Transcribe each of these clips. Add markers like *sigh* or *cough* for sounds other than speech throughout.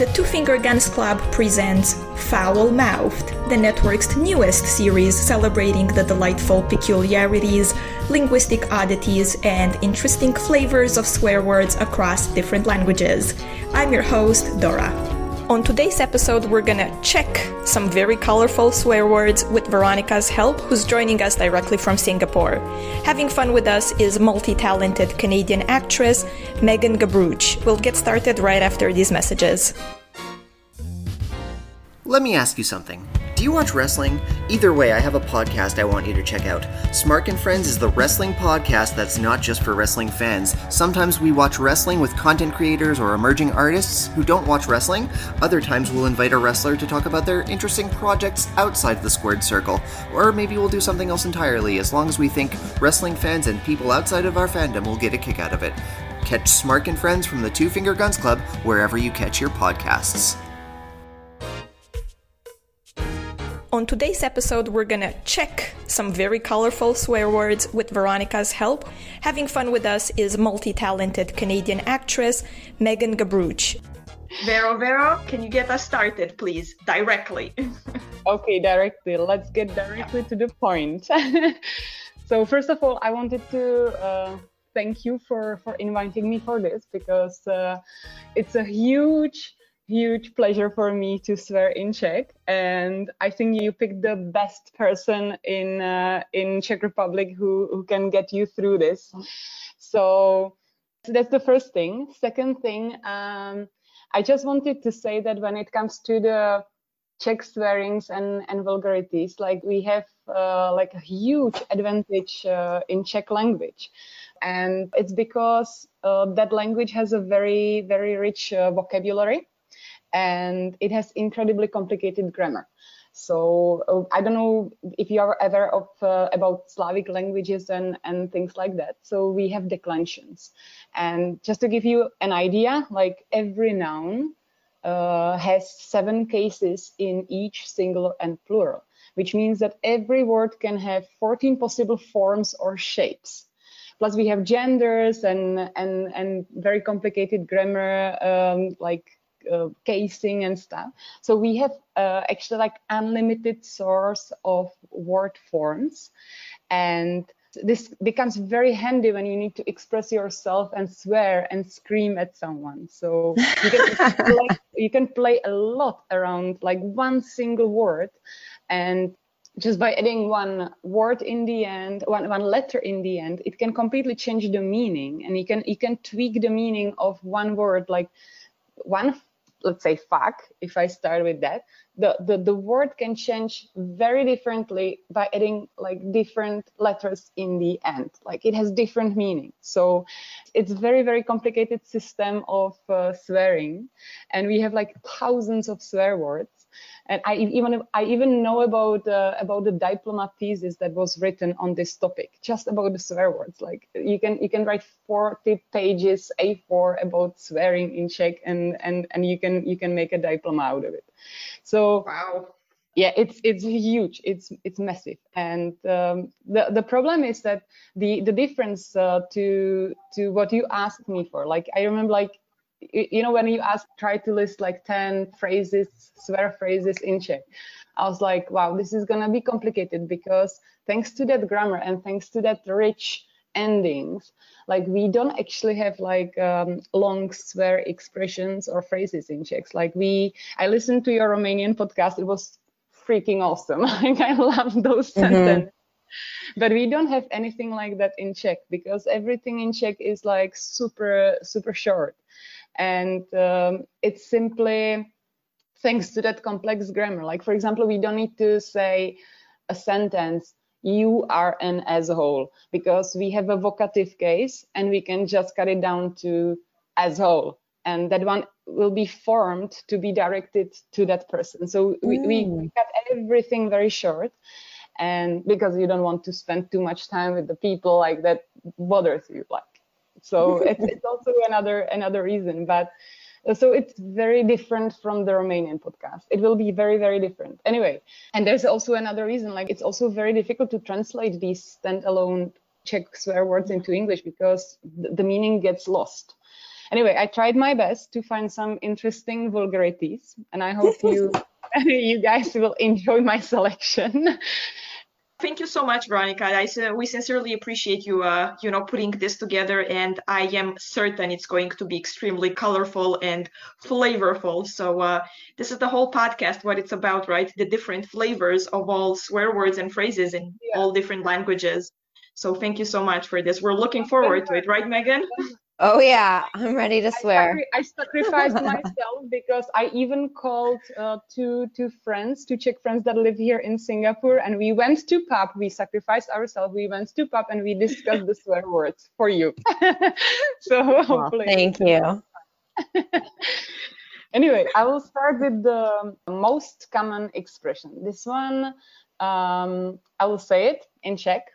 the Two Finger Guns Club presents Foul Mouthed, the network's newest series celebrating the delightful peculiarities, linguistic oddities, and interesting flavors of swear words across different languages. I'm your host, Dora. On today's episode, we're gonna check some very colorful swear words with Veronica's help, who's joining us directly from Singapore. Having fun with us is multi talented Canadian actress Megan Gabruch. We'll get started right after these messages. Let me ask you something. Do you watch wrestling? Either way, I have a podcast I want you to check out. Smark and Friends is the wrestling podcast that's not just for wrestling fans. Sometimes we watch wrestling with content creators or emerging artists who don't watch wrestling. Other times we'll invite a wrestler to talk about their interesting projects outside the squared circle. Or maybe we'll do something else entirely, as long as we think wrestling fans and people outside of our fandom will get a kick out of it. Catch Smark and Friends from the Two Finger Guns Club wherever you catch your podcasts. On today's episode, we're gonna check some very colorful swear words with Veronica's help. Having fun with us is multi talented Canadian actress Megan Gabruch. Vero, Vero, can you get us started, please? Directly. *laughs* okay, directly. Let's get directly to the point. *laughs* so, first of all, I wanted to uh, thank you for, for inviting me for this because uh, it's a huge huge pleasure for me to swear in Czech, and I think you picked the best person in uh, in Czech Republic who who can get you through this. So, so that's the first thing. Second thing, um, I just wanted to say that when it comes to the Czech swearings and, and vulgarities, like we have uh, like a huge advantage uh, in Czech language. And it's because uh, that language has a very, very rich uh, vocabulary and it has incredibly complicated grammar. So uh, I don't know if you are aware of uh, about Slavic languages and, and things like that. So we have declensions. And just to give you an idea, like every noun uh, has seven cases in each singular and plural, which means that every word can have 14 possible forms or shapes. Plus we have genders and, and, and very complicated grammar, um, like uh, casing and stuff. So we have uh, actually like unlimited source of word forms. And this becomes very handy when you need to express yourself and swear and scream at someone. So you can, *laughs* play, you can play a lot around like one single word and just by adding one word in the end, one, one letter in the end, it can completely change the meaning and you can you can tweak the meaning of one word like one let's say fuck if i start with that the, the the word can change very differently by adding like different letters in the end. Like it has different meaning. So it's very very complicated system of uh, swearing. And we have like thousands of swear words and I even I even know about uh, about the diploma thesis that was written on this topic, just about the swear words. Like you can you can write 40 pages A4 about swearing in Czech, and and and you can you can make a diploma out of it. So wow. Yeah, it's it's huge. It's it's massive, and um, the the problem is that the the difference uh, to to what you asked me for. Like I remember, like you know when you ask try to list like 10 phrases swear phrases in czech i was like wow this is going to be complicated because thanks to that grammar and thanks to that rich endings like we don't actually have like um, long swear expressions or phrases in czech. Like we i listened to your romanian podcast. It was freaking awesome. *laughs* Like i love those mm-hmm. sentences. But we don't have anything like that in czech because everything in czech is like super super short and um, it's simply thanks to that complex grammar. Like, for example, we don't need to say a sentence, you are an asshole, because we have a vocative case and we can just cut it down to asshole. And that one will be formed to be directed to that person. So we, mm. we cut everything very short. And because you don't want to spend too much time with the people like that bothers you, like so *laughs* it's, it's also another another reason but uh, so it's very different from the romanian podcast. It will be very very different. Anyway and there's also another reason like it's also very difficult to translate these standalone czech swear words into english because the meaning gets lost. Anyway, I tried my best to find some interesting vulgarities, and I hope you *laughs* *laughs* you guys will enjoy my selection. Thank you so much, Veronica. I, we sincerely appreciate you, uh, you know, putting this together, and I am certain it's going to be extremely colorful and flavorful. So uh, this is the whole podcast, what it's about, right? The different flavors of all swear words and phrases in yeah. all different languages. So thank you so much for this. We're looking forward to it, right, Megan? Oh yeah, I'm ready to swear. I, I sacrificed *laughs* myself because I even called uh, two two friends, two Czech friends that live here in Singapore, and we went to pub. We sacrificed ourselves. We went to pub and we discussed the swear words for you. *laughs* so hopefully. Thank you. *laughs* anyway, I will start with the most common expression. This one, um, I will say it in Czech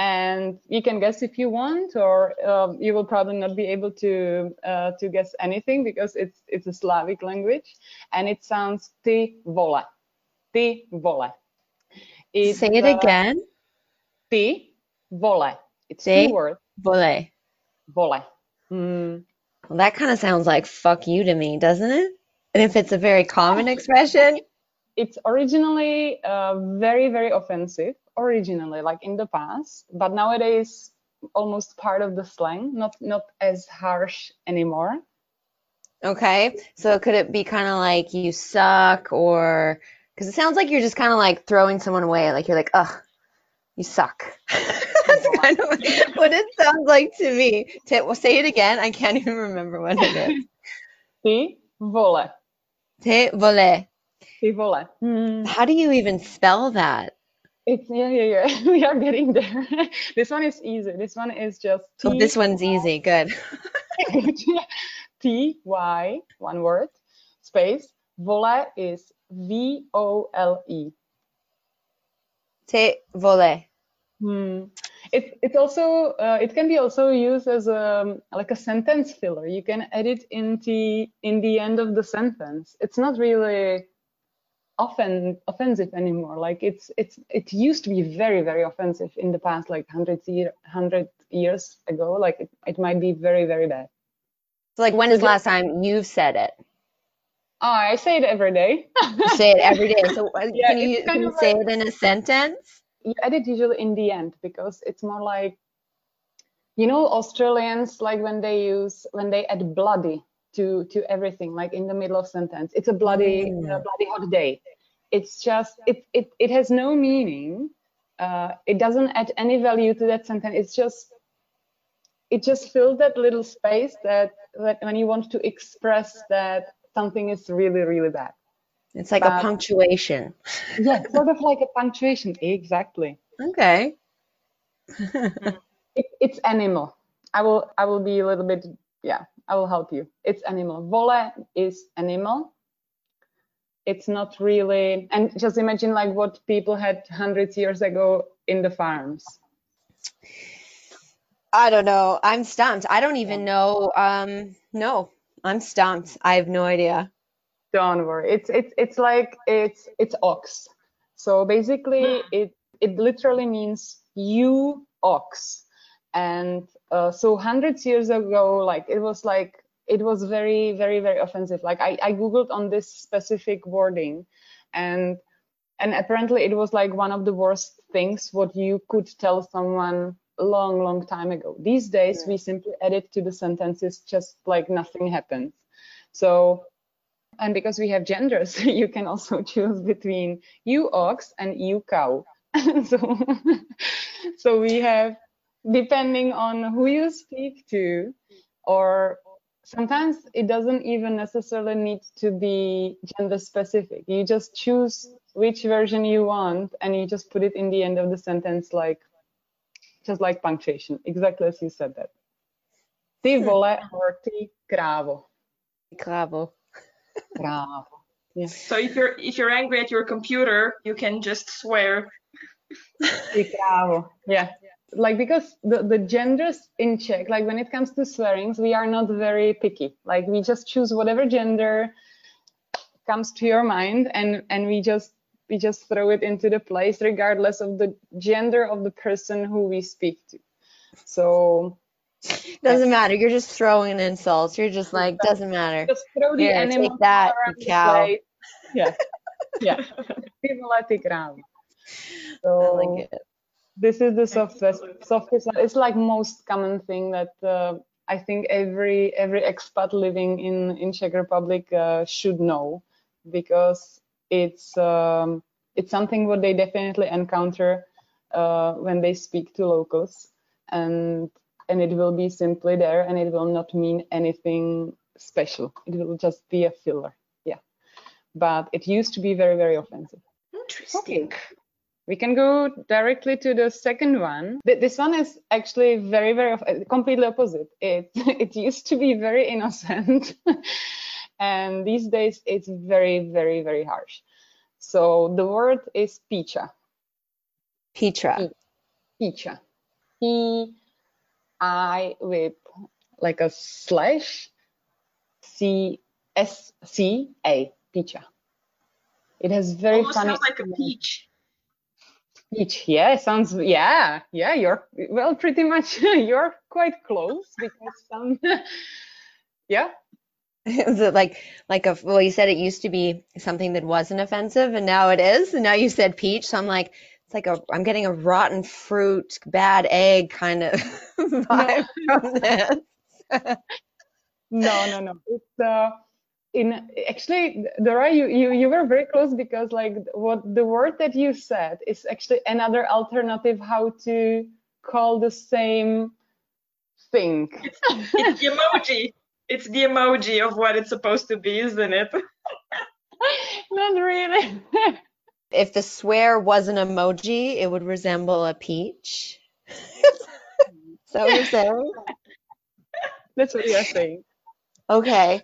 and you can guess if you want or um, you will probably not be able to uh, to guess anything because it's it's a Slavic language and it sounds ty vole ty vole it's, say it uh, again. Ty vole it's ty two words. Vole. Vole. Mm. well that kind of sounds like fuck you to me doesn't it? And if it's a very common expression? it's originally uh, very very offensive originally like in the past but nowadays almost part of the slang not not as harsh anymore okay so could it be kind of like you suck or because it sounds like you're just kind of like throwing someone away like you're like ugh you suck *laughs* that's kind of what it sounds like to me T- well, say it again i can't even remember what it is *laughs* Ty vole. Te vole. Ty vole. Mm. How do you even spell that? It's yeah, yeah, yeah. *laughs* we are getting there. *laughs* this one is easy. This one is just. T- oh, this one's easy. Good. *laughs* T Y one word space vole is V O L E. Te vole. Hmm. It it's also uh, it can be also used as a like a sentence filler. You can add it in the in the end of the sentence. It's not really often offensive anymore. Like it's it's it used to be very very offensive in the past, like hundred year hundred years ago. Like it, it might be very very bad. So like when is the last time you've said it? Oh, I say it every day. you say it every day. So *laughs* uh, yeah, can you, can you say like, it in a sentence? You add it usually in the end because it's more like you know Australians like when they use when they add bloody to to everything like in the middle of sentence. It's a bloody mm. uh, bloody hot day. It's just it it, it has no meaning. Uh, it doesn't add any value to that sentence. It's just it just fills that little space that, that when you want to express that something is really really bad. It's like but, a punctuation. *laughs* Yeah sort of like a punctuation. Exactly. Okay. *laughs* It, it's animal. I will i will be a little bit yeah I will help you. It's animal. Vole is animal. It's not really, and just imagine like what people had hundreds years ago in the farms. I don't know. I'm stumped. I don't even know. Um, no, I'm stumped. I have no idea. Don't worry. It's it's it's like it's it's ox. So basically, *gasps* it it literally means you ox and uh, so hundreds years ago like it was like it was very very very offensive. Like I, I googled on this specific wording and and apparently it was like one of the worst things what you could tell someone a long long time ago. These days yeah. we simply add it to the sentences just like nothing happens. So and because we have genders *laughs* you can also *laughs* choose between you ox and you cow. *laughs* So so we have depending on who you speak to or sometimes it doesn't even necessarily need to be gender specific. You just choose which version you want and you just put it in the end of the sentence like just like punctuation. Exactly as you said that. Ty hmm. vole or ty krávo krávo krávo yeah. so if you're if you're angry at your computer you can just swear. Ty krávo yeah like because the, the genders in Czech, like when it comes to swearings, we are not very picky. Like we just choose whatever gender comes to your mind and and we just we just throw it into the place regardless of the gender of the person who we speak to. So Doesn't matter. You're just throwing insults. You're just like, doesn't matter. Just throw the Here, animals take that, around you the cow. place. Yeah, yeah. *laughs* Stimulati kráva. I So like it. This is the softest softest it's like most common thing that uh, i think every every expat living in in czech republic uh, should know because it's um, it's something what they definitely encounter uh, when they speak to locals and and it will be simply there and it will not mean anything special. It will just be a filler. Yeah. But it used to be very very offensive. Interesting. We can go directly to the second one. This one is actually very, very completely opposite. It *laughs* it used to be very innocent, *laughs* and these days it's very, very, very harsh. So the word is picha. Picha. Picha. P I with like a slash C S C A. Picha. It has very Almost funny. sounds like a peach. Peach, yeah, sounds yeah, yeah. You're well, pretty much. *laughs* You're quite close because some, *laughs* yeah, *laughs* Is it like like a well you said it used to be something that wasn't offensive and now it is and now you said peach so I'm like it's like a I'm getting a rotten fruit bad egg kind of vibe from this. no, no, no. It's uh, in actually, Dora, you you you were very close because like what the word that you said is actually another alternative how to call the same thing. It's, it's the emoji. It's the emoji of what it's supposed to be, isn't it? *laughs* Not really. If the swear was an emoji, it would resemble a peach. *laughs* So you're saying? That's what you're saying. Okay.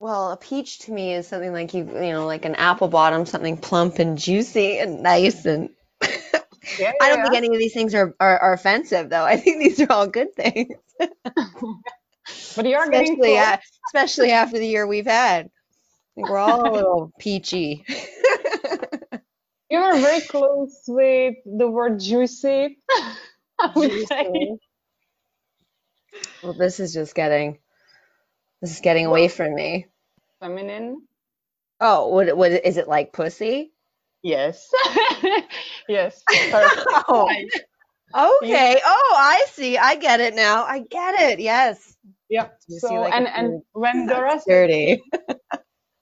Well, a peach to me is something like you, you know, like an apple bottom, something plump and juicy and nice. And *laughs* Yeah, I don't yeah. think any of these things are, are, are offensive, though. I think these are all good things, *laughs* But you're getting especially a- especially after the year we've had. I think we're all a *laughs* little peachy. You were very close with the word juicy. Say. Well, this is just getting this is getting away from me. Feminine. Oh, what what is it like pussy? Yes. *laughs* yes. *laughs* Oh, *laughs* okay. Oh, I see. I get it now. I get it. Yes. Yep. You see, So like, and and when Dora said, dirty.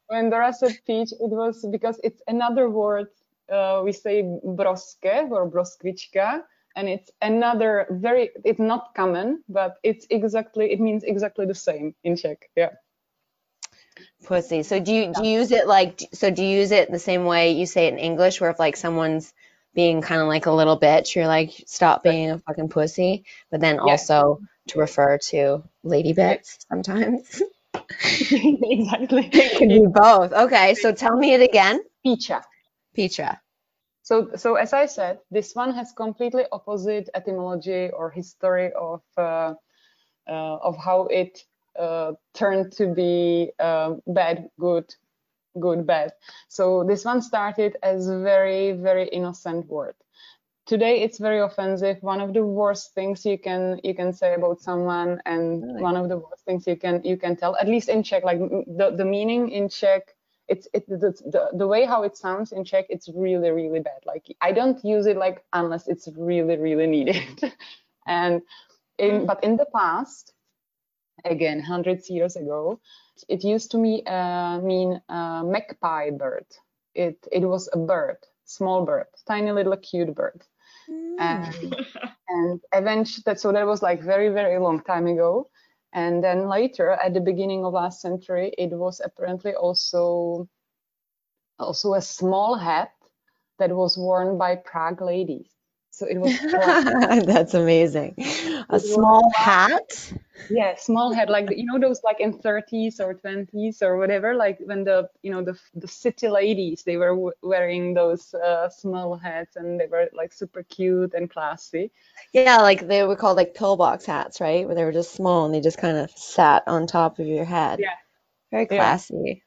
when Dora said peach, it was because it's another word. Uh, we say broske or broskvička, and it's another very. It's not common, but it's exactly. It means exactly the same in Czech. Yeah. Pussy. So do you do you use it like so do you use it the same way you say it in English where if like someone's being kind of like a little bitch, you're like stop being a fucking pussy, but then Yeah. also to refer to lady bits sometimes. *laughs* *laughs* exactly. It can be both. Okay, so tell me it again. Picha. Petra. So, so as I said, this one has completely opposite etymology or history of uh, uh, of how it uh, turned to be um, bad, good, good, bad. So this one started as very, very innocent word. Today it's very offensive. One of the worst things you can you can say about someone, and Really? one of the worst things you can you can tell. At least in Czech, like the the meaning in Czech it's it the, the the way how it sounds in Czech, it's really really bad. Like I don't use it like unless it's really really needed. *laughs* and in but in the past, again hundreds years ago, it used to me uh, mean uh, magpie bird. It it was a bird, small bird, tiny little cute bird. And and eventually that so that was like very very long time ago and then later at the beginning of last century it was apparently also also a small hat that was worn by prague ladies so it was *laughs* That's amazing. A was small hat. yeah small hat like you know those like in 30s or 20s or whatever like when the you know the the city ladies they were w- wearing those uh, small hats and they were like super cute and classy Yeah, like they were called like pillbox hats, right? Where they were just small and they just kind of sat on top of your head. Yeah. Very Yeah. classy.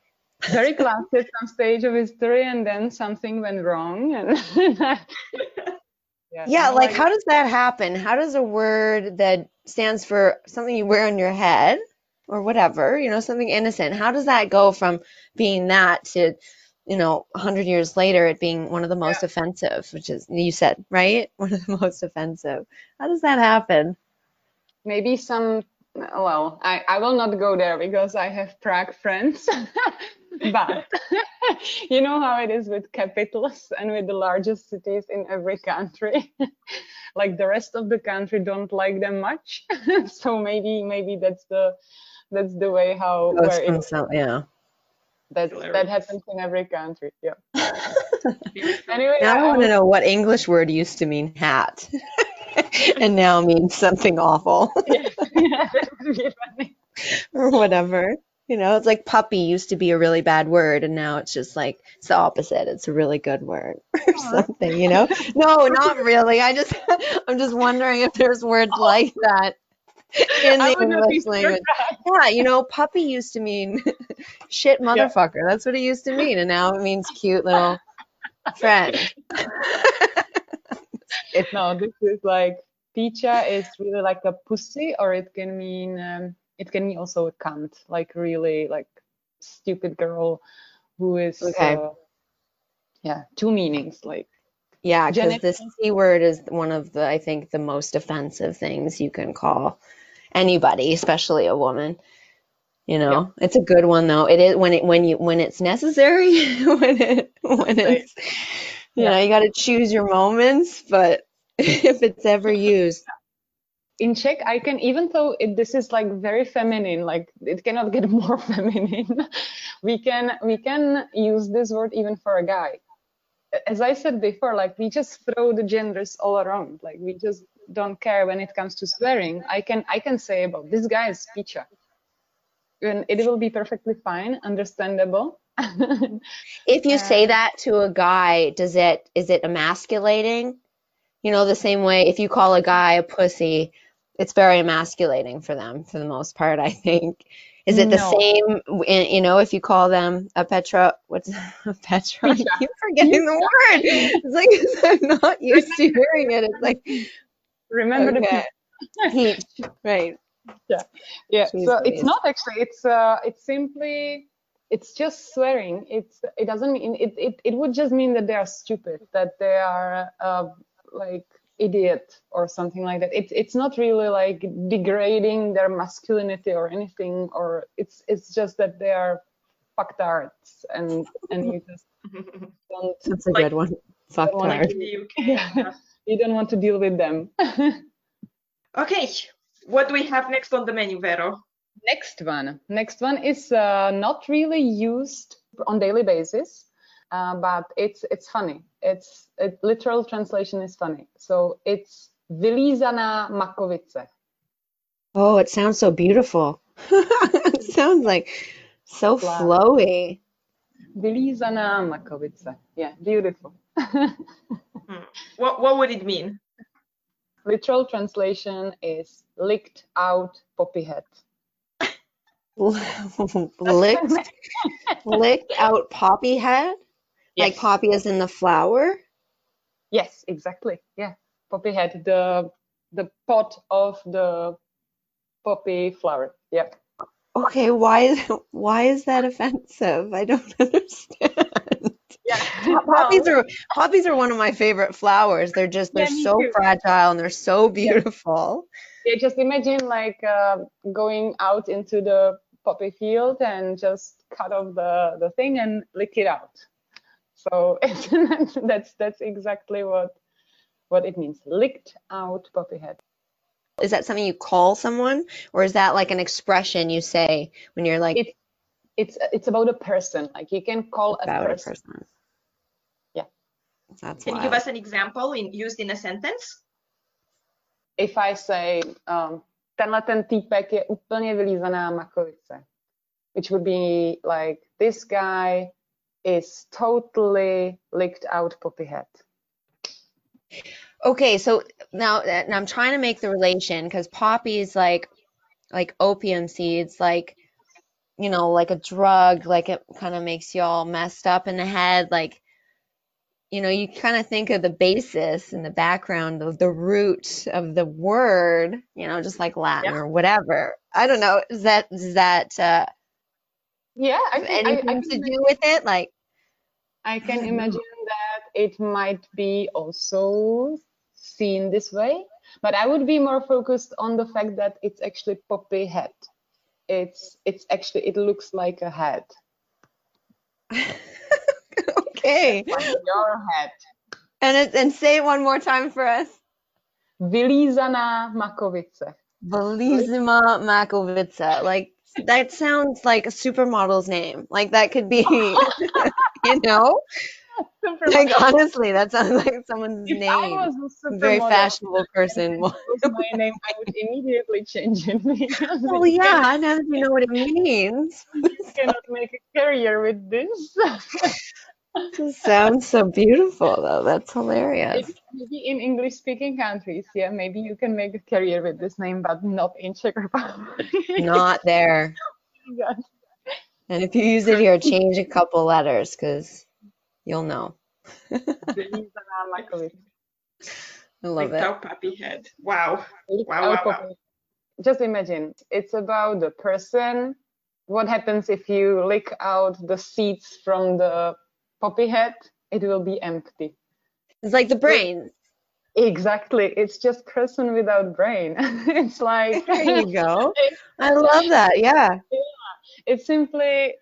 very *laughs* classy at some stage of history and then something went wrong and *laughs* Yeah, Yeah, like how does that happen? How does a word that stands for something you wear on your head or whatever, you know, something innocent, how does that go from being that to, you know, 100 years later it being one of the most offensive, which is, you said, right? *laughs* One of the most offensive. How does that happen? maybe some well I, I will not go there because i have prague friends *laughs* but *laughs* you know how it is with capitals and with the largest cities in every country *laughs* like the rest of the country don't like them much *laughs* so maybe maybe that's the that's the way how Goes where from it, some- yeah. that that happens in every country yeah anyway Now I I want to know what English word used to mean hat and now means something awful yeah, that would be funny. or whatever. You know, it's like puppy used to be a really bad word and now it's just like it's the opposite. It's a really good word *laughs* or something, you know? No, not really. I just *laughs* I'm just wondering if there's words like that in the would not be English language. Yeah, you know, puppy used to mean *laughs* shit motherfucker. That's what it used to mean and now it means cute little friend. No, this is like picha is really like a pussy, or it can mean um, it can also a cunt, like really like stupid girl who is Okay. uh, yeah, two meanings like Yeah, because this C word is one of the, I think, the most offensive things you can call anybody, especially a woman. You know, it's a good one though. It is when it when you when it's necessary, *laughs* when it when it's you know, you got to choose your moments, but *laughs* if it's ever used, in Czech, I can even though it, this is like very feminine, like it cannot get *laughs* more feminine. we can we can use this word even for a guy. As I said before, like we just throw the genders all around. Like we just don't care when it comes to swearing. I can I can say about this guy is picha, and it will be perfectly fine, understandable. *laughs* if you say Uh, that to a guy, does it is it emasculating? You know, the same way if you call a guy a pussy, it's very emasculating for them for the most part, I think. Is it the No. same, you know, if you call them a Petra, what's *laughs* a Petra? I Petra. keep forgetting the word. It's like *laughs* I'm not used to hearing it. It's like Remember the okay. peach, right? yeah Jeez so it's not actually it's uh it's simply it's just swearing it's it doesn't mean it it, it would just mean that they are stupid that they are uh like idiot or something like that it's it's not really like degrading their masculinity or anything or it's it's just that they are fucked fucktards and and you just *laughs* don't That's a Like- good one. Fuck wanna hard. in the UK. *laughs* yeah, you don't want to deal with them *laughs* Okay, what do we have next on the menu, Vero? Next one. Next one is uh, not really used on daily basis, uh, but it's it's funny. It's it, literal translation is funny. So it's vylízaná makovice. Oh, it sounds so beautiful. it *laughs* sounds like so Flower. flowy. Vylízaná makovice. Yeah, beautiful. Hmm. What what would it mean? literal translation is licked out poppy head. *laughs* licked *laughs* licked out poppy head like Yes. poppy is in the flower Yes, exactly. Yeah, poppy head. The the pot of the poppy flower. Yeah. okay why is why is that offensive i don't *laughs* understand Yeah. *laughs* poppies are poppies are one of my favorite flowers they're just they're Yeah, so too. fragile and they're so beautiful Yeah, just imagine like uh, going out into the poppy field and just cut off the, the thing and lick it out. So *laughs* that's that's exactly what what it means. Licked out poppy head. is that something you call someone or is that like an expression you say when you're like It- It's it's about a person. Like you can call a about a person. person Yeah. that's Can you give us an example in used in a sentence? If I say um, tenhle ten týpek je úplně vylízaná makovice, which would be like this guy is totally licked out poppy head. Okay, so now and I'm trying to make the relation because poppy is like like opium seeds, like you know, like a drug, like it kind of makes you all messed up in the head. Like you know, you kind of think of the basis and the background of the root of the word, you know, just like Latin Yeah. or whatever. I don't know. Is that is that uh, Yeah, I think I, I, anything to can, do with it? Like, I *sighs* can imagine that it might be also seen this way, but I would be more focused on the fact that it's actually poppy head. It's it's actually it looks like a head, *laughs* okay. like your head. And it, and say it one more time for us. Vylízaná makovice. Belizima Makovica. Like that sounds like a supermodel's name. Like that could be, *laughs* you know, like honestly, that sounds like someone's If I name. was a Very fashionable *laughs* person. my name, I would immediately change it *laughs* Well, yeah, now that you know what it means. you cannot make a career with this. This sounds so beautiful, though. That's hilarious. maybe, maybe in English speaking countries, yeah, maybe you can make a career with this name, but not in Czech Republic. Not there. *laughs* Yeah. And if you use it here, change a couple letters because you'll know. *laughs* I love it. Without puppy head. Wow. Wow, wow, wow. Just imagine, it's about the person. What happens if you lick out the seeds from the poppy head? It will be empty. It's like the brain. Exactly. It's just person without brain. *laughs* it's like There you go. *laughs* I love that. Yeah. yeah. it's simply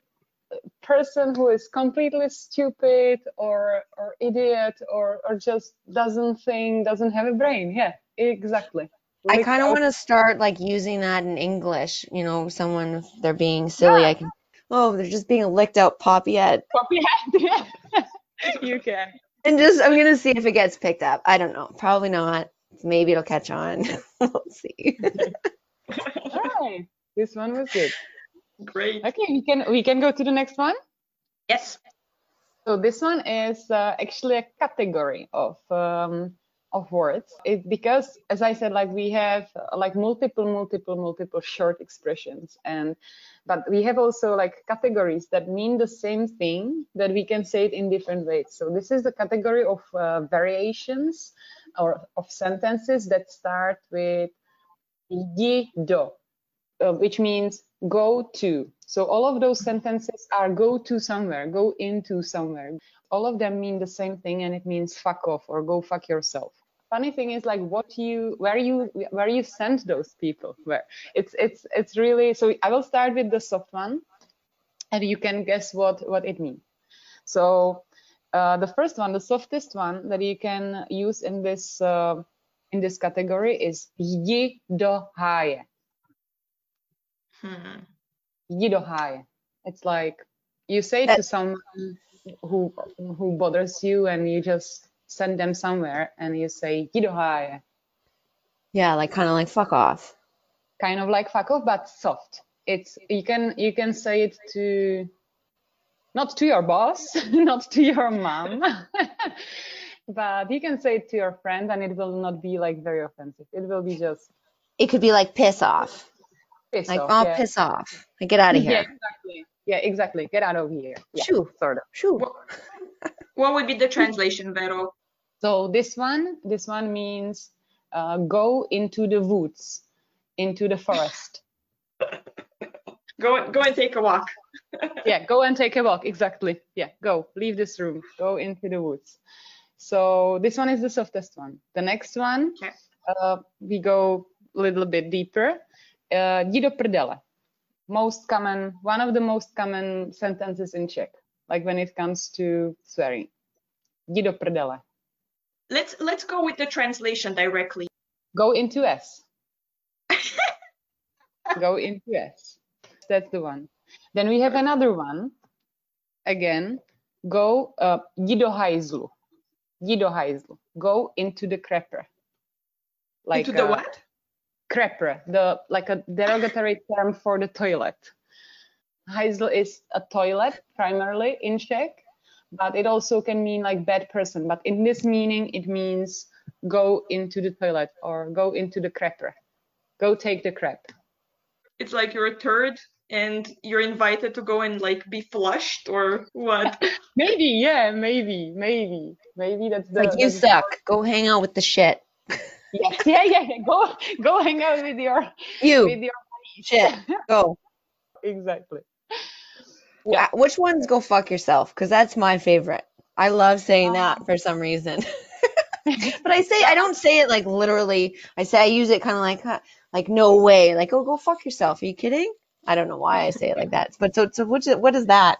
person who is completely stupid or or idiot or or just doesn't think, doesn't have a brain. Yeah, exactly. I kind of want to start like using that in English. You know, someone if they're being silly, I can. Oh, they're just being licked out poppy head, poppy head. Yeah. *laughs* you can. and just I'm gonna see if it gets picked up. I don't know. Probably not. Maybe it'll catch on. *laughs* we'll see. *laughs* Hi. This one was good. Great. Okay, we can we can go to the next one. Yes. So this one is uh, actually a category of um, of words. Because, as I said, like we have like multiple, multiple, multiple short expressions, and but we have also like categories that mean the same thing that we can say it in different ways. So this is the category of uh, variations or of sentences that start with do, uh, which means go to. So all of those sentences are go to somewhere, go into somewhere. All of them mean the same thing and it means fuck off or go fuck yourself. Funny thing is like what you where you where you send those people where it's it's it's really so I will start with the soft one and you can guess what what it means. So uh, the first one, the softest one that you can use in this uh, in this category is jdi do háje. Hmm. Háje. It's like you say to someone who who bothers you and you just send them somewhere and you say háje. yeah, like kind of like fuck off. Kind of like fuck off, but soft. It's you can you can say it to not to your boss, *laughs* not to your mom, *laughs* but you can say it to your friend and it will not be like very offensive. It will be just It could be like piss off. Piss Like, off. oh, yeah. piss off. Like, get out of here. Yeah, here. exactly. Yeah, exactly. Get out of here. Yeah, Shoo. sort of. Shoo. What, *laughs* what would be the translation, Vero? So this one, this one means uh, go into the woods, into the forest. *laughs* Go go and take a walk. *laughs* yeah, go and take a walk. Exactly. Yeah, go. Leave this room. Go into the woods. So this one is the softest one. The next one, Okay. uh, we go a little bit deeper. Uh, jdi prdele. Most common, one of the most common sentences in Czech, like when it comes to swearing. Jdi do prdele. Let's let's go with the translation directly. Go into S. *laughs* go into S. That's the one. Then we have another one. Again, go uh, jdi do hajzlu. Jdi hajzlu. Go into the crapper. Like Into the uh, what? Crapper, the like a derogatory term for the toilet. Heisel is a toilet primarily in Czech, but it also can mean like bad person. But in this meaning, it means go into the toilet or go into the crapper. Go take the crap. It's like you're a turd and you're invited to go and like be flushed or what? *laughs* maybe, yeah, maybe, maybe, maybe that's the, like you that's- suck. Go hang out with the shit. *laughs* Yes, yeah, *laughs* yeah, yeah. Go, go hang out with your, You with your. shit. *laughs* Go. Exactly. Wh- Which ones go fuck yourself? Because that's my favorite. I love saying that for some reason. *laughs* but I say I don't say it like literally. I say I use it kind of like huh, like no way. Like oh go fuck yourself. Are you kidding? I don't know why I say it like that. But so so which what is that?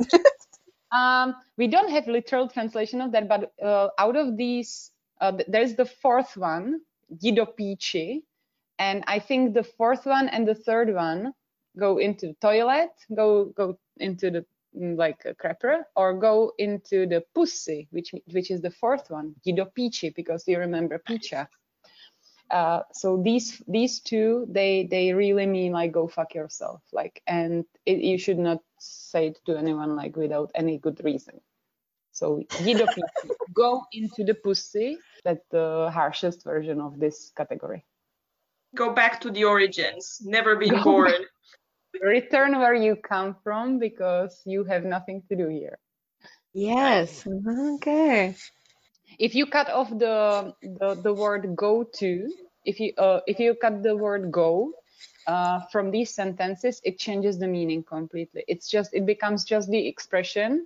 Um, we don't have literal translation of that, but uh, out of these, uh, there's the fourth one, Gidopici, and I think the fourth one and the third one go into the toilet, go go into the mm, like a crapper, or go into the pussy, which which is the fourth one, Guido Gidopici, because you remember picha. Uh, so these these two they they really mean like go fuck yourself. Like and it, you should not say it to anyone like without any good reason. So gidopici, go into the pussy that's the harshest version of this category Go back to the origins. Never been Go born. return where you come from because you have nothing to do here yes. Okay. if you cut off the the, the word go to if you uh, if you cut the word go uh, from these sentences it changes the meaning completely it's just it becomes just the expression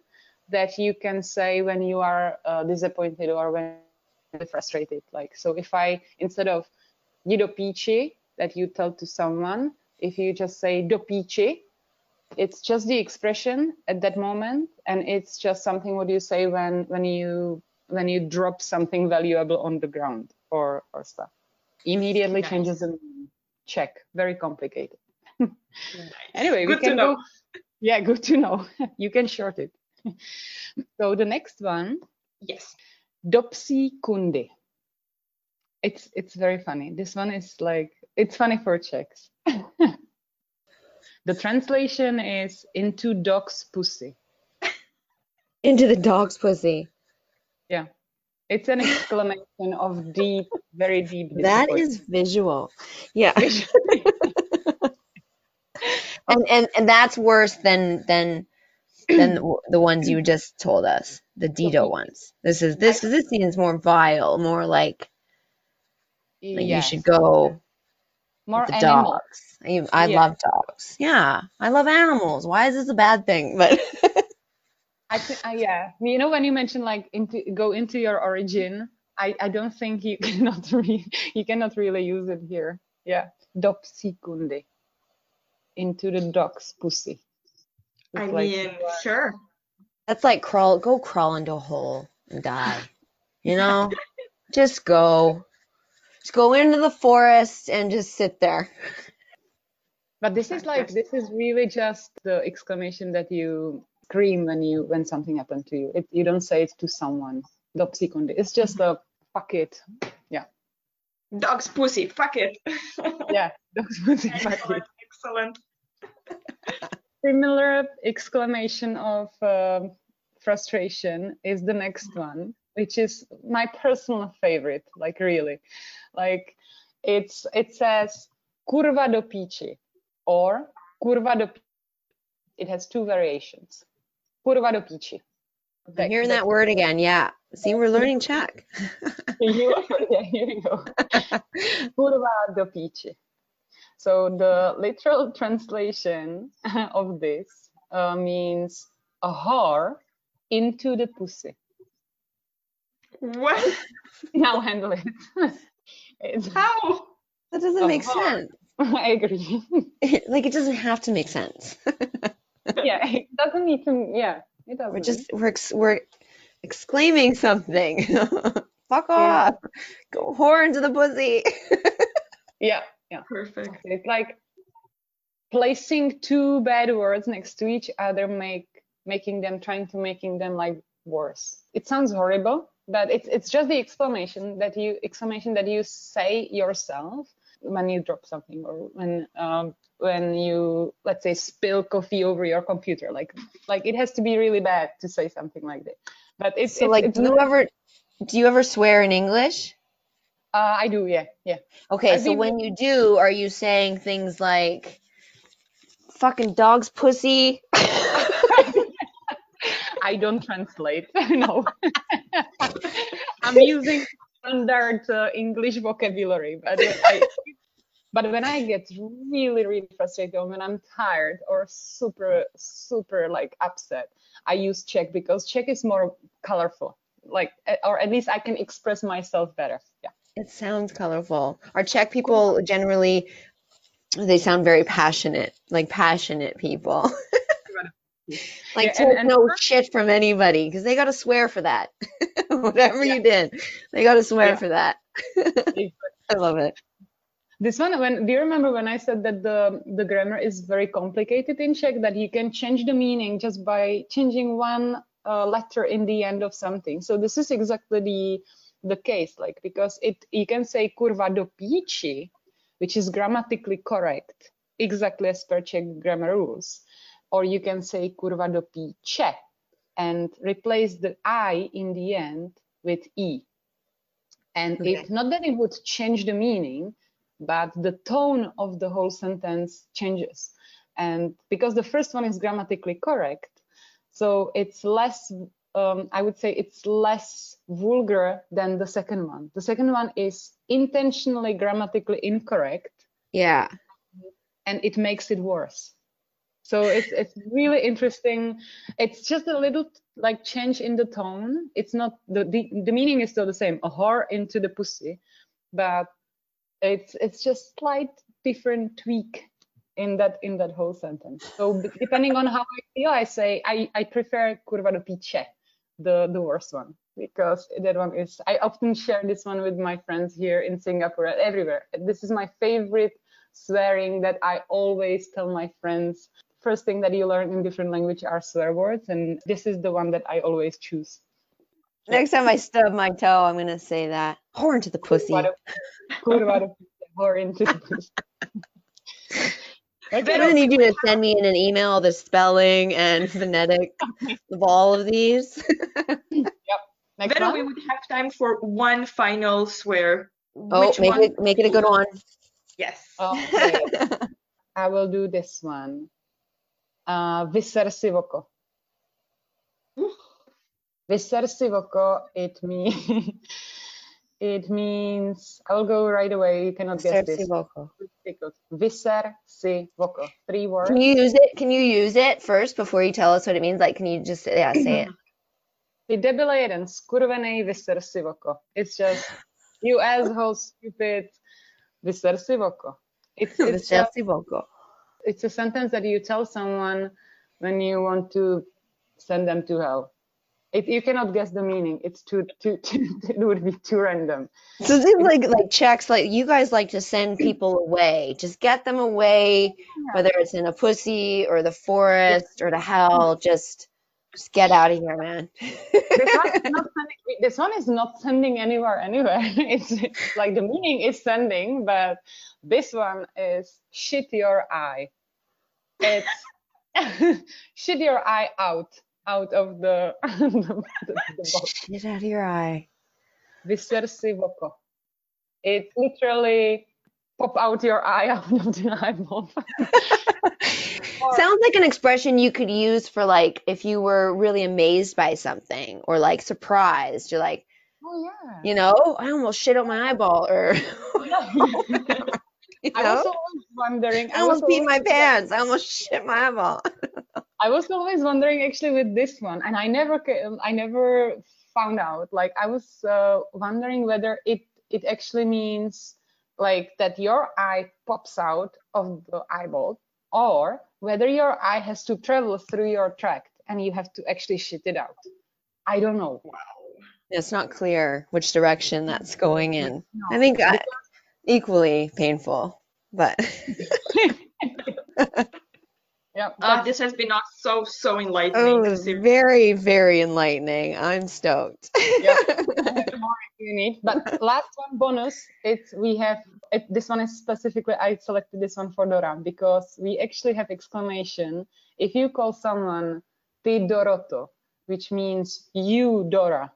that you can say when you are uh, disappointed or when you're frustrated. Like so if i instead of dopici that you tell to someone if you just say dopici it's just the expression at that moment and it's just something what you say when when you when you drop something valuable on the ground or or stuff. Immediately Nice. changes the check. Very complicated. *laughs* Anyway we Good to can know. go *laughs* yeah good to know. *laughs* You can short it. So the next one Yes. Dopsy kunde. It's it's very funny. This one is like it's funny for czechs *laughs* the translation is into dog's pussy. Into the dog's pussy. yeah. It's an exclamation of deep very deep *laughs* That is visual. Yeah. *laughs* and and and that's worse than than than *clears throat* the, ones you just told us, the Dido ones. This is this this seems more vile, more like, like you should go more the dogs. I, I Yeah. love dogs. Yeah, I love animals. Why is this a bad thing? *laughs* But I think, uh, yeah, you know, when you mention like into go into your origin, I, I don't think you *laughs* cannot re- you cannot really use it here. Yeah, dopsikunde, into the dog's pussy. I like mean, uh, sure. that's like crawl, go crawl into a hole and die. You know, just go, just go into the forest and just sit there. but this is like this is really just the exclamation that you scream when you when something happened to you. It, you don't say it to someone. Dopsikunde. It's just a fuck it. Yeah. Dog's pussy. Fuck it. Yeah, dog's pussy. *laughs* Fuck it. Excellent. *laughs* Similar exclamation of um, frustration is the next one which is my personal favorite like really like it's it says kurva do pici or kurva do it has two variations kurva do pici I'm hearing that word again. Yeah. See, we're learning Czech. you, *laughs* yeah, here you go. *laughs* Kurva do pici. So the literal translation *laughs* of this uh, means a whore into the pussy. What? *laughs* Now handle it. *laughs* it's, How? That doesn't make whore. sense. I agree. like it doesn't have to make sense. yeah, it doesn't need to. Yeah, it doesn't. we're just we're ex- we're exclaiming something. Fuck Yeah. off. Go whore into the pussy. Yeah, yeah. Perfect. It's like placing two bad words next to each other, make making them trying to making them like worse. It sounds horrible, but it's it's just the exclamation that you exclamation that you say yourself when you drop something or when um, when you let's say spill coffee over your computer. Like like it has to be really bad to say something like that. But it's so it's, like it's do you ever do you ever swear in English? Uh, I do, yeah, yeah. Okay, I'd so be- when you do, are you saying things like fucking dog's pussy? *laughs* I don't translate. *laughs* no, *laughs* I'm using standard uh, English vocabulary, but I, but when I get really, really frustrated or when I'm tired or super, super like upset, I use Czech because Czech is more colorful. Like, eh, or at least I can express myself better. Yeah. It sounds colorful. Our Czech people generally, they sound very passionate, like passionate people. *laughs* like Yeah, to and- and no shit from anybody because they got to swear for that. *laughs* Whatever you did, they got to swear Yeah. for that. *laughs* I love it. This one, when do you remember when I said that the the grammar is very complicated in Czech, that you can change the meaning just by changing one uh, letter in the end of something. So this is exactly the the case, like because it you can say kurva do which is grammatically correct, exactly as per Czech grammar rules, or you can say kurva do and replace the i in the end with e. And Okay. it not that it would change the meaning, but the tone of the whole sentence changes. And because the first one is grammatically correct, so it's less, um, I would say it's less vulgar than the second one. The second one is intentionally grammatically incorrect Yeah. and it makes it worse. So it's it's really interesting. It's just a little like change in the tone. It's not the the, the meaning is still the same, a whore into the pussy, but it's it's just slight different tweak in that in that whole sentence. So depending on how I feel, I say I I prefer kurva do piče, the the worst one because that one is I often share this one with my friends here in Singapore and everywhere. This is my favorite swearing that I always tell my friends. First thing that you learn in different language are swear words, and this is the one that I always choose. Next time I stub my toe, I'm gonna say that. Horn to the pussy. Kurva do- kurva do piče, or into the pussy. *laughs* I'm gonna need you to send me in an email the spelling and *laughs* phonetic of all of these. *laughs* Next Vero, one? we would have time for one final swear. Oh, Which make one? it make it a good one. Yes. Okay, *laughs* I will do this one. Uh, vyser si v oko. Vyser si v oko, it means it means I will go right away. You cannot guess this. Vyser si v oko. Three words. Can you use it? Can you use it first before you tell us what it means? Like, can you just yeah say it? *clears throat* Ty debile jeden, skurvený vyser si v oko. It's just *laughs* you asshole, stupid. Vyser si v oko. It's *laughs* it's vocal. it's a sentence that you tell someone when you want to send them to hell. It, you cannot guess the meaning. It's too, too, too, *laughs* it would be too random. So this is like like Czechs like you guys like to send people away. Just get them away, whether it's in a pussy or the forest or the hell. Just just get out of here, man. This one, is *laughs* not sending, this one is not sending anywhere, anywhere. *laughs* It's, it's like the meaning is sending, but this one is shit your eye. It's shit your eye out, out of the, *laughs* the, the, box. Get out of your eye. Vyser si v oko. It literally pop out your eye *laughs* out of the eyeball. *laughs* Sounds like an expression you could use for like if you were really amazed by something or like surprised. You're like, oh yeah. you know, I almost shit on my eyeball or you I was know, always wondering. I almost was peed my pants. I almost shit my eyeball. I was always wondering actually with this one, and I never, I never found out. Like I was uh, wondering whether it it actually means like that your eye pops out of the eyeball, or whether your eye has to travel through your tract and you have to actually shit it out. I don't know. It's not clear which direction that's going in. I think I, equally painful, but *laughs* *laughs* Yeah. Uh, this has been so so enlightening. oh, to it's see. very, very enlightening. I'm stoked. yeah. *laughs* you need. But last one bonus, it's we have it, this one is specifically I selected this one for Dora because we actually have exclamation. If you call someone ty Doroto, which means you Dora,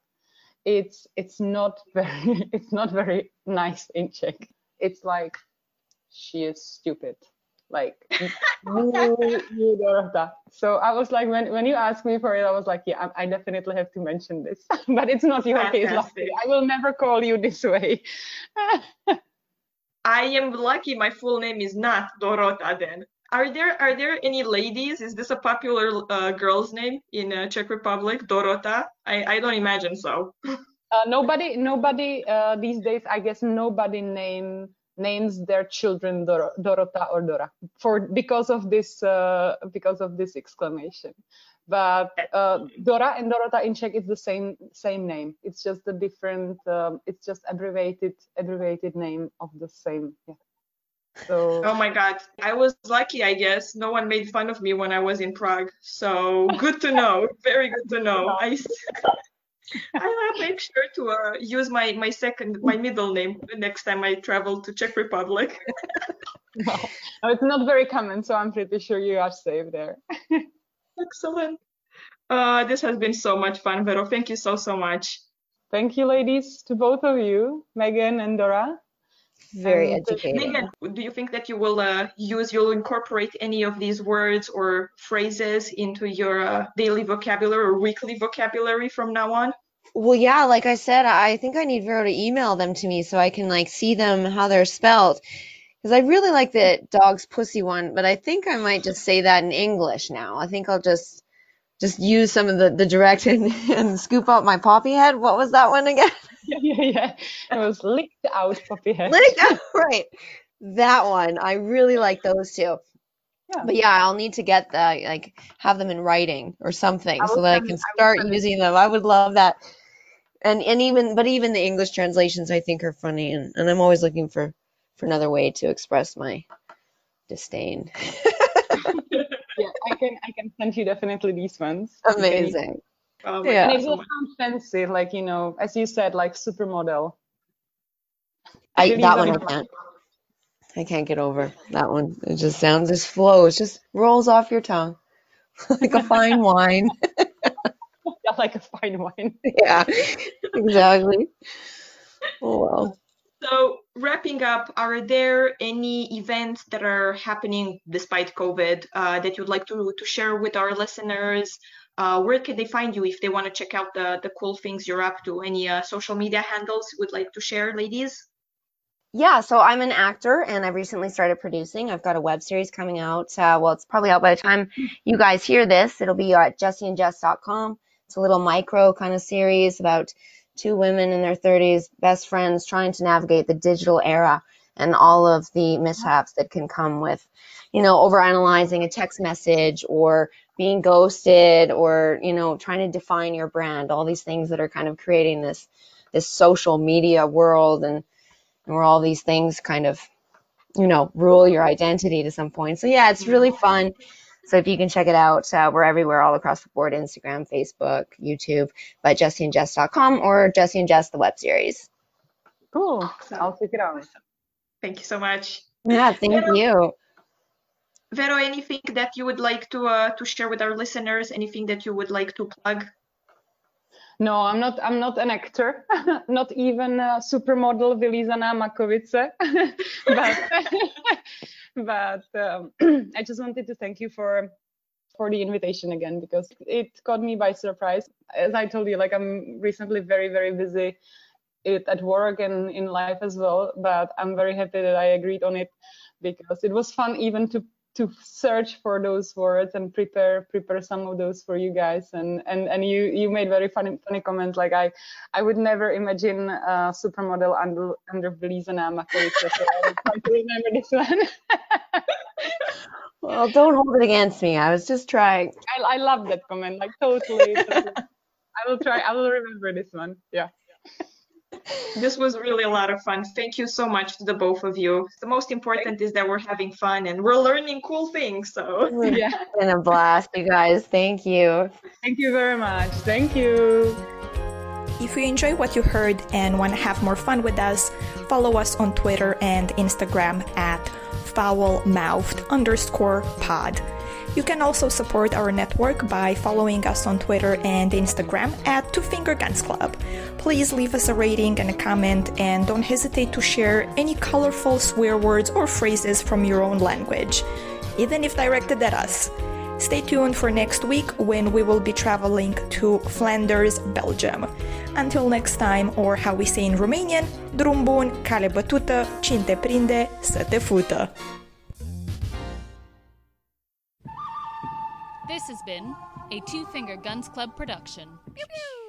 it's it's not very *laughs* it's not very nice in Czech. It's like she is stupid. Like you, you Dorota. So I was like, when when you asked me for it, I was like, yeah, I, I definitely have to mention this. *laughs* but it's not your case, luckily. I will never call you this way. *laughs* I am lucky. My full name is not Dorota. Then are there are there any ladies? Is this a popular uh, girl's name in uh, Czech Republic, Dorota? I I don't imagine so. *laughs* Uh, nobody nobody uh, these days. I guess nobody name names their children Dor- Dorota or Dora for because of this uh, because of this exclamation. But uh, Dora and Dorota in Czech is the same same name. It's just a different. Um, it's just abbreviated abbreviated name of the same. Yeah. So. Oh my God, I was lucky, I guess. No one made fun of me when I was in Prague. So good to know. Very good to know. I. *laughs* I will make sure to uh, use my my second my middle name next time I travel to Czech Republic. *laughs* no, no, it's not very common, so I'm pretty sure you are safe there. *laughs* Excellent. Uh, this has been so much fun, Vero. Thank you so so much. Thank you, ladies, to both of you, Megan and Dora. Very and educating. Megan, do you think that you will uh, use, you'll incorporate any of these words or phrases into your uh, daily vocabulary or weekly vocabulary from now on? Well, yeah, like I said, I think I need Vero to email them to me so I can like see them how they're spelled. Because I really like the dog's pussy one, but I think I might just say that in English now. I think I'll just just use some of the, the direct *laughs* and, and scoop out my poppy head. What was that one again? *laughs* Yeah, yeah. It was licked out poppy head. Licked out, *laughs* right. That one. I really like those two. Yeah. But yeah, I'll need to get the like have them in writing or something so that I can start using them. I would love that. And and even but even the English translations I think are funny and, and I'm always looking for for another way to express my disdain. *laughs* yeah, I can I can send you definitely these ones. Amazing. Um, yeah. And it will sound fancy, like you know, as you said, like supermodel. I that one I can't. I can't get over that one. It just sounds, just flows, just rolls off your tongue *laughs* like a fine *laughs* wine. yeah, like a fine wine. *laughs* yeah, exactly. Oh well. So, wrapping up, are there any events that are happening despite COVID uh, that you'd like to, to share with our listeners? Uh, where can they find you if they want to check out the, the cool things you're up to? Any uh, social media handles you would like to share, ladies? Yeah, so I'm an actor and I've recently started producing. I've got a web series coming out. Uh, well, it's probably out by the time you guys hear this. It'll be at jessieandjess.com. It's a little micro kind of series about two women in their 30s, best friends, trying to navigate the digital era and all of the mishaps that can come with, you know, overanalyzing a text message or being ghosted or, you know, trying to define your brand, all these things that are kind of creating this this social media world and, and where all these things kind of, you know, rule your identity to some point. So yeah, it's really fun. So if you can check it out, uh, we're everywhere all across the board, Instagram, Facebook, YouTube, but jessieandjess.com or Jessie and Jess, the web series. Cool. I'll check it out. Thank you so much. Yeah, thank Vero, you. Vero, anything that you would like to uh, to share with our listeners? Anything that you would like to plug? No, I'm not. I'm not an actor. *laughs* not even a supermodel Vylízaná Makovice. *laughs* but *laughs* but um, *clears throat* I just wanted to thank you for for the invitation again because it caught me by surprise. As I told you, like I'm recently very very busy at work and in life as well. But I'm very happy that I agreed on it because it was fun even to to search for those words and prepare prepare some of those for you guys. And and and you you made very funny funny comments like i i would never imagine a supermodel under under Vylízaná Makovice so i try to remember this one. *laughs* Well don't hold it against me. I was just trying. I, I love that comment like totally, totally. *laughs* i will try i will remember this one. Yeah this was really a lot of fun. Thank you so much to the both of you. The most important is that we're having fun and we're learning cool things. So yeah, it's been a blast, you guys. Thank you. Thank you very much. Thank you. If you enjoy what you heard and want to have more fun with us, follow us on Twitter and Instagram at foul-mouthed underscore pod. You can also support our network by following us on Twitter and Instagram at Two Finger Guns Club. Please leave us a rating and a comment, and don't hesitate to share any colorful swear words or phrases from your own language, even if directed at us. Stay tuned for next week when we will be traveling to Flanders, Belgium. Until next time, or how we say in Romanian, drum bun, cale bătută, cine prinde, să te fută. This has been a Two Finger Guns Club production. Pew, pew.